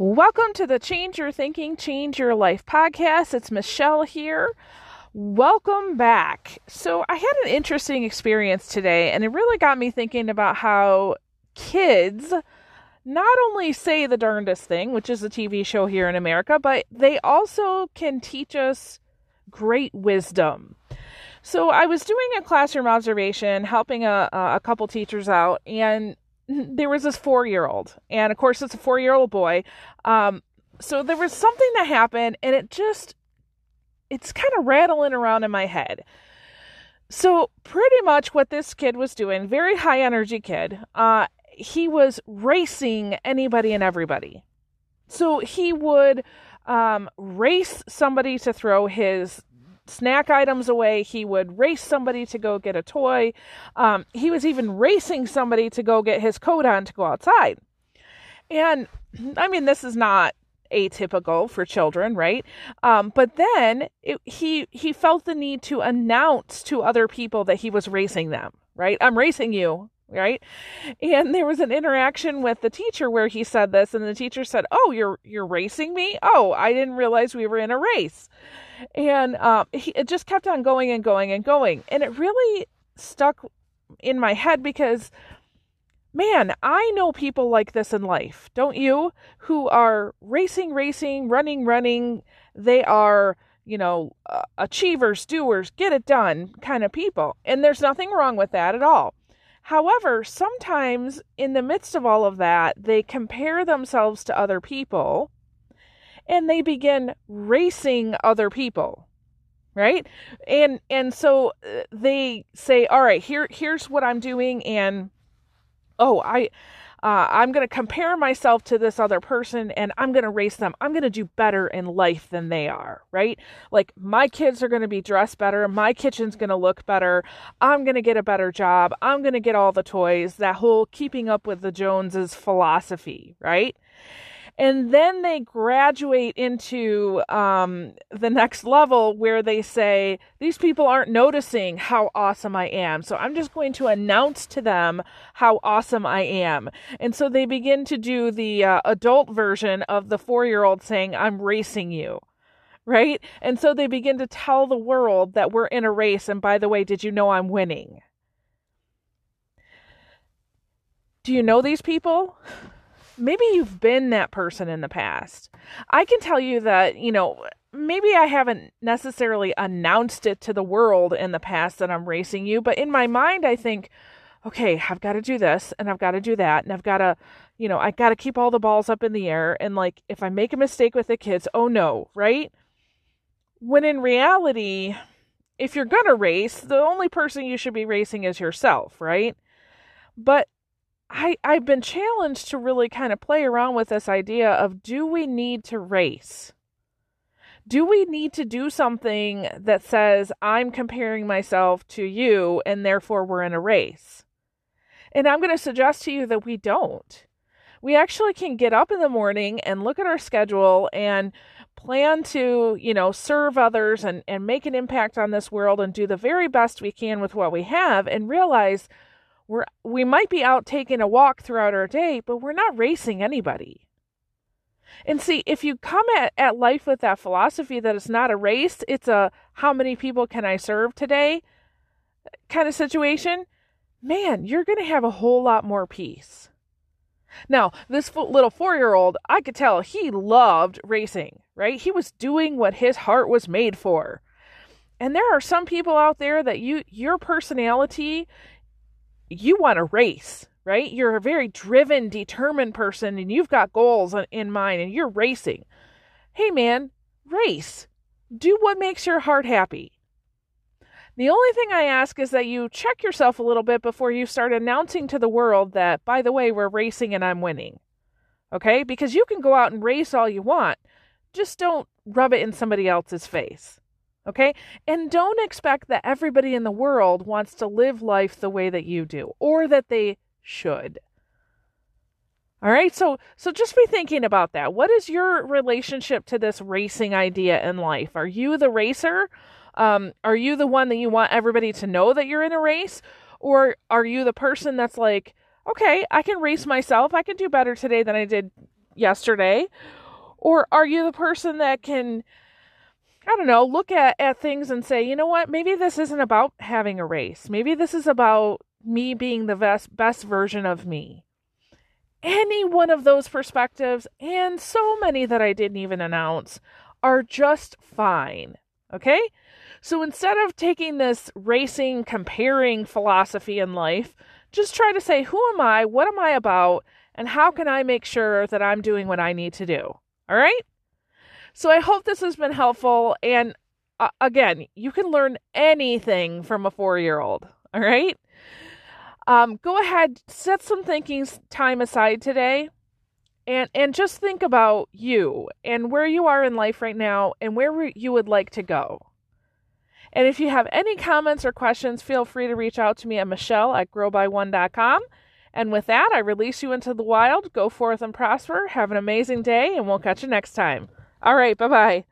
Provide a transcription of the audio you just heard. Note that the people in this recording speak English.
Welcome to the Change Your Thinking, Change Your Life podcast. It's Michelle here. Welcome back. So, I had an interesting experience today, and it really got me thinking about how kids not only say the darndest thing, which is a TV show here in America, but they also can teach us great wisdom. So, I was doing a classroom observation, helping a, a couple teachers out, and there was this four year old, and of course, it's a four year old boy. Um, so there was something that happened, and it just, it's kind of rattling around in my head. So, pretty much what this kid was doing, very high energy kid, uh, he was racing anybody and everybody. So, he would um, race somebody to throw his snack items away. He would race somebody to go get a toy. Um, he was even racing somebody to go get his coat on to go outside. And I mean, this is not atypical for children, right? Um, but then it, he he felt the need to announce to other people that he was racing them. Right? I'm racing you. Right? And there was an interaction with the teacher where he said this, and the teacher said, "Oh, you're you're racing me? Oh, I didn't realize we were in a race." and um, he, it just kept on going and going and going and it really stuck in my head because man i know people like this in life don't you who are racing racing running running they are you know uh, achievers doers get it done kind of people and there's nothing wrong with that at all however sometimes in the midst of all of that they compare themselves to other people and they begin racing other people right? And and so uh, they say all right here here's what i'm doing and oh i uh, i'm going to compare myself to this other person and i'm going to race them. I'm going to do better in life than they are right? Like my kids are going to be dressed better. My kitchen's going to look better. I'm going to get a better job. I'm going to get all the toys. That whole keeping up with the joneses philosophy right and then they graduate into um, the next level where they say these people aren't noticing how awesome i am. So i'm just going to announce to them how awesome i am. And so they begin to do the uh, adult version of the four year old saying i'm racing you. Right? And so they begin to tell the world that we're in a race and by the way did you know i'm winning? Do you know these people maybe you've been that person in the past. I can tell you that, you know, maybe I haven't necessarily announced it to the world in the past that I'm racing you, but in my mind, I think, okay, I've got to do this and I've got to do that and I've got to, you know, I got to keep all the balls up in the air. And like, if I make a mistake with the kids, oh no, right? When in reality, if you're going to race, the only person you should be racing is yourself, right? But I I've been challenged to really kind of play around with this idea of do we need to race? Do we need to do something that says I'm comparing myself to you and therefore we're in a race? And I'm going to suggest to you that we don't. We actually can get up in the morning and look at our schedule and plan to, you know, serve others and, and make an impact on this world and do the very best we can with what we have and realize we're we might be out taking a walk throughout our day, but we're not racing anybody. And see, if you come at, at life with that philosophy that it's not a race, it's a how many people can I serve today kind of situation, man, you're going to have a whole lot more peace. Now, this little four year old, I could tell he loved racing, right? He was doing what his heart was made for. And there are some people out there that you your personality you want to race, right? You're a very driven, determined person and you've got goals in mind and you're racing. Hey, man, race. Do what makes your heart happy. The only thing I ask is that you check yourself a little bit before you start announcing to the world that, by the way, we're racing and I'm winning. Okay? Because you can go out and race all you want, just don't rub it in somebody else's face. Okay? And don't expect that everybody in the world wants to live life the way that you do or that they should. All right? So so just be thinking about that. What is your relationship to this racing idea in life? Are you the racer? Um, are you the one that you want everybody to know that you're in a race? Or are you the person that's like, okay, I can race myself. I can do better today than I did yesterday? Or are you the person that can, I don't know, look at, at things and say, you know what, maybe this isn't about having a race. Maybe this is about me being the best, best version of me. Any one of those perspectives, and so many that I didn't even announce, are just fine. Okay? So instead of taking this racing, comparing philosophy in life, just try to say, who am I? What am I about? And how can I make sure that I'm doing what I need to do? All right? So I hope this has been helpful. And uh, again, you can learn anything from a four year old. All right? Um, go ahead, set some thinking time aside today and and just think about you and where you are in life right now and where you would like to go. And if you have any comments or questions, feel free to reach out to me at Michelle at growby1.com. And with that, I release you into the wild. Go forth and prosper. Have an amazing day, and we'll catch you next time. All right, bye bye.